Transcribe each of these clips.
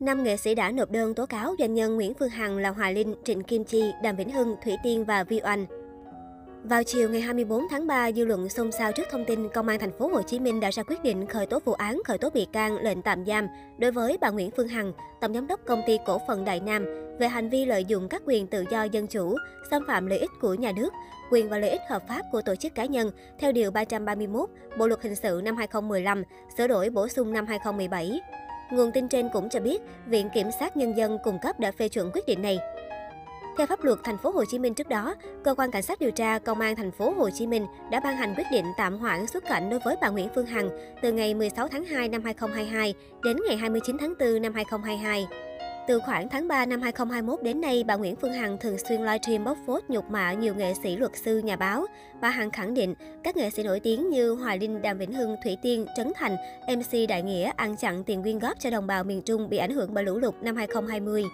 Năm nghệ sĩ đã nộp đơn tố cáo doanh nhân Nguyễn Phương Hằng là Hòa Linh, Trịnh Kim Chi, Đàm Vĩnh Hưng, Thủy Tiên và Vi Oanh. Vào chiều ngày 24 tháng 3, dư luận xôn xao trước thông tin Công an thành phố Hồ Chí Minh đã ra quyết định khởi tố vụ án khởi tố bị can lệnh tạm giam đối với bà Nguyễn Phương Hằng, tổng giám đốc công ty cổ phần Đại Nam về hành vi lợi dụng các quyền tự do dân chủ, xâm phạm lợi ích của nhà nước, quyền và lợi ích hợp pháp của tổ chức cá nhân theo điều 331 Bộ luật hình sự năm 2015, sửa đổi bổ sung năm 2017. Nguồn tin trên cũng cho biết, Viện Kiểm sát Nhân dân cung cấp đã phê chuẩn quyết định này. Theo pháp luật thành phố Hồ Chí Minh trước đó, cơ quan cảnh sát điều tra công an thành phố Hồ Chí Minh đã ban hành quyết định tạm hoãn xuất cảnh đối với bà Nguyễn Phương Hằng từ ngày 16 tháng 2 năm 2022 đến ngày 29 tháng 4 năm 2022. Từ khoảng tháng 3 năm 2021 đến nay, bà Nguyễn Phương Hằng thường xuyên livestream bóc phốt nhục mạ nhiều nghệ sĩ, luật sư, nhà báo. Bà Hằng khẳng định các nghệ sĩ nổi tiếng như Hoài Linh, Đàm Vĩnh Hưng, Thủy Tiên, Trấn Thành, MC Đại Nghĩa ăn chặn tiền quyên góp cho đồng bào miền Trung bị ảnh hưởng bởi lũ lụt năm 2020.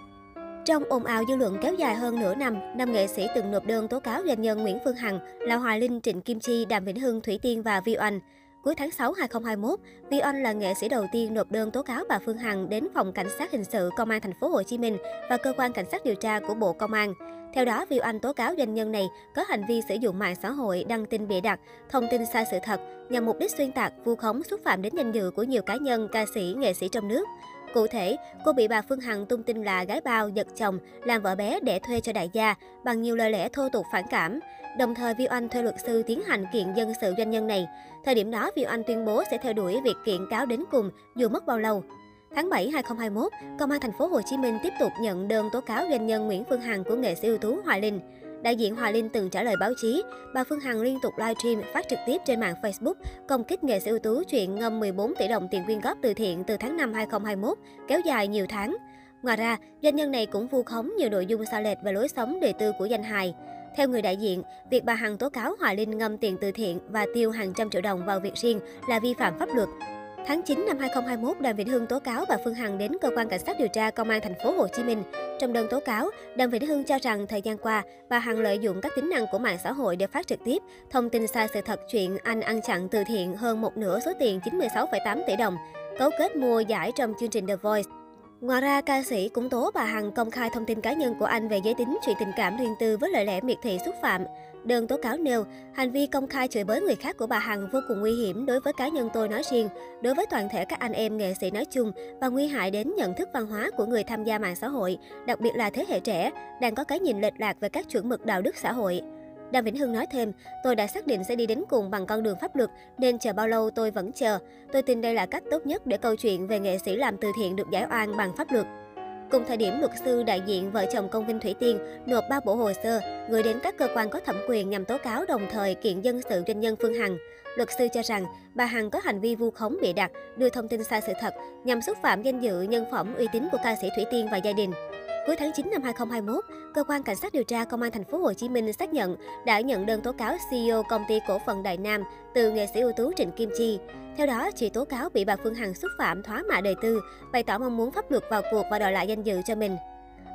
Trong ồn ào dư luận kéo dài hơn nửa năm, năm nghệ sĩ từng nộp đơn tố cáo doanh nhân Nguyễn Phương Hằng là Hoài Linh, Trịnh Kim Chi, Đàm Vĩnh Hưng, Thủy Tiên và Vi Oanh. Cuối tháng 6 2021, Vi Oanh là nghệ sĩ đầu tiên nộp đơn tố cáo bà Phương Hằng đến phòng cảnh sát hình sự công an thành phố Hồ Chí Minh và cơ quan cảnh sát điều tra của Bộ Công an. Theo đó, Vi Oanh tố cáo doanh nhân này có hành vi sử dụng mạng xã hội đăng tin bịa đặt, thông tin sai sự thật nhằm mục đích xuyên tạc, vu khống xúc phạm đến danh dự của nhiều cá nhân, ca sĩ, nghệ sĩ trong nước. Cụ thể, cô bị bà Phương Hằng tung tin là gái bao, giật chồng, làm vợ bé để thuê cho đại gia bằng nhiều lời lẽ thô tục phản cảm. Đồng thời, Vi Oanh thuê luật sư tiến hành kiện dân sự doanh nhân này. Thời điểm đó, Vi Oanh tuyên bố sẽ theo đuổi việc kiện cáo đến cùng, dù mất bao lâu. Tháng 7 2021, Công an thành phố Hồ Chí Minh tiếp tục nhận đơn tố cáo doanh nhân Nguyễn Phương Hằng của nghệ sĩ ưu tú Hoài Linh. Đại diện Hòa Linh từng trả lời báo chí, bà Phương Hằng liên tục livestream phát trực tiếp trên mạng Facebook công kích nghệ sĩ ưu tú chuyện ngâm 14 tỷ đồng tiền quyên góp từ thiện từ tháng 5 2021, kéo dài nhiều tháng. Ngoài ra, doanh nhân này cũng vu khống nhiều nội dung sai lệch về lối sống đời tư của danh hài. Theo người đại diện, việc bà Hằng tố cáo Hòa Linh ngâm tiền từ thiện và tiêu hàng trăm triệu đồng vào việc riêng là vi phạm pháp luật. Tháng 9 năm 2021, Đàm Vĩnh Hưng tố cáo bà Phương Hằng đến cơ quan cảnh sát điều tra công an thành phố Hồ Chí Minh. Trong đơn tố cáo, Đàm Vĩnh Hưng cho rằng thời gian qua, bà Hằng lợi dụng các tính năng của mạng xã hội để phát trực tiếp, thông tin sai sự thật chuyện anh ăn chặn từ thiện hơn một nửa số tiền 96,8 tỷ đồng, cấu kết mua giải trong chương trình The Voice. Ngoài ra, ca sĩ cũng tố bà Hằng công khai thông tin cá nhân của anh về giới tính, chuyện tình cảm riêng tư với lời lẽ miệt thị xúc phạm. Đơn tố cáo nêu, hành vi công khai chửi bới người khác của bà Hằng vô cùng nguy hiểm đối với cá nhân tôi nói riêng, đối với toàn thể các anh em nghệ sĩ nói chung và nguy hại đến nhận thức văn hóa của người tham gia mạng xã hội, đặc biệt là thế hệ trẻ, đang có cái nhìn lệch lạc về các chuẩn mực đạo đức xã hội. Đàm Vĩnh Hưng nói thêm, tôi đã xác định sẽ đi đến cùng bằng con đường pháp luật, nên chờ bao lâu tôi vẫn chờ. Tôi tin đây là cách tốt nhất để câu chuyện về nghệ sĩ làm từ thiện được giải oan bằng pháp luật. Cùng thời điểm, luật sư đại diện vợ chồng công Vinh Thủy Tiên nộp ba bộ hồ sơ gửi đến các cơ quan có thẩm quyền nhằm tố cáo đồng thời kiện dân sự doanh nhân Phương Hằng. Luật sư cho rằng bà Hằng có hành vi vu khống bịa đặt, đưa thông tin sai sự thật nhằm xúc phạm danh dự, nhân phẩm, uy tín của ca sĩ Thủy Tiên và gia đình. Cuối tháng 9 năm 2021, cơ quan cảnh sát điều tra công an thành phố Hồ Chí Minh xác nhận đã nhận đơn tố cáo CEO công ty cổ phần Đại Nam từ nghệ sĩ ưu tú Trịnh Kim Chi. Theo đó, chị tố cáo bị bà Phương Hằng xúc phạm thoá mạ đời tư, bày tỏ mong muốn pháp luật vào cuộc và đòi lại danh dự cho mình.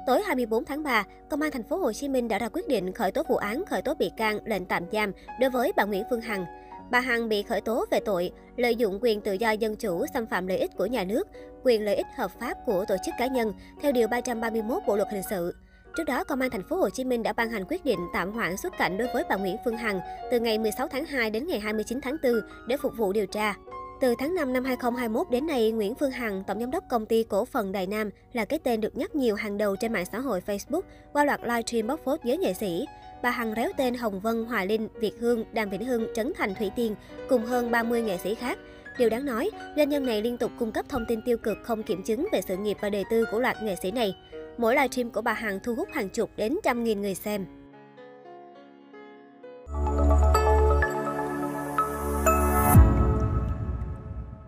Tối 24 tháng 3, Công an thành phố Hồ Chí Minh đã ra quyết định khởi tố vụ án khởi tố bị can, lệnh tạm giam đối với bà Nguyễn Phương Hằng. Bà Hằng bị khởi tố về tội lợi dụng quyền tự do dân chủ, xâm phạm lợi ích của nhà nước, quyền lợi ích hợp pháp của tổ chức cá nhân theo điều 331 Bộ luật hình sự. Trước đó, Công an thành phố Hồ Chí Minh đã ban hành quyết định tạm hoãn xuất cảnh đối với bà Nguyễn Phương Hằng từ ngày 16 tháng 2 đến ngày 29 tháng 4 để phục vụ điều tra. Từ tháng 5 năm 2021 đến nay, Nguyễn Phương Hằng, tổng giám đốc công ty cổ phần Đài Nam, là cái tên được nhắc nhiều hàng đầu trên mạng xã hội Facebook qua loạt livestream bóc phốt giới nghệ sĩ. Bà Hằng réo tên Hồng Vân, Hòa Linh, Việt Hương, Đàm Vĩnh Hưng, Trấn Thành, Thủy Tiên cùng hơn 30 nghệ sĩ khác. Điều đáng nói, doanh nhân này liên tục cung cấp thông tin tiêu cực không kiểm chứng về sự nghiệp và đời tư của loạt nghệ sĩ này. Mỗi livestream của bà Hằng thu hút hàng chục đến trăm nghìn người xem.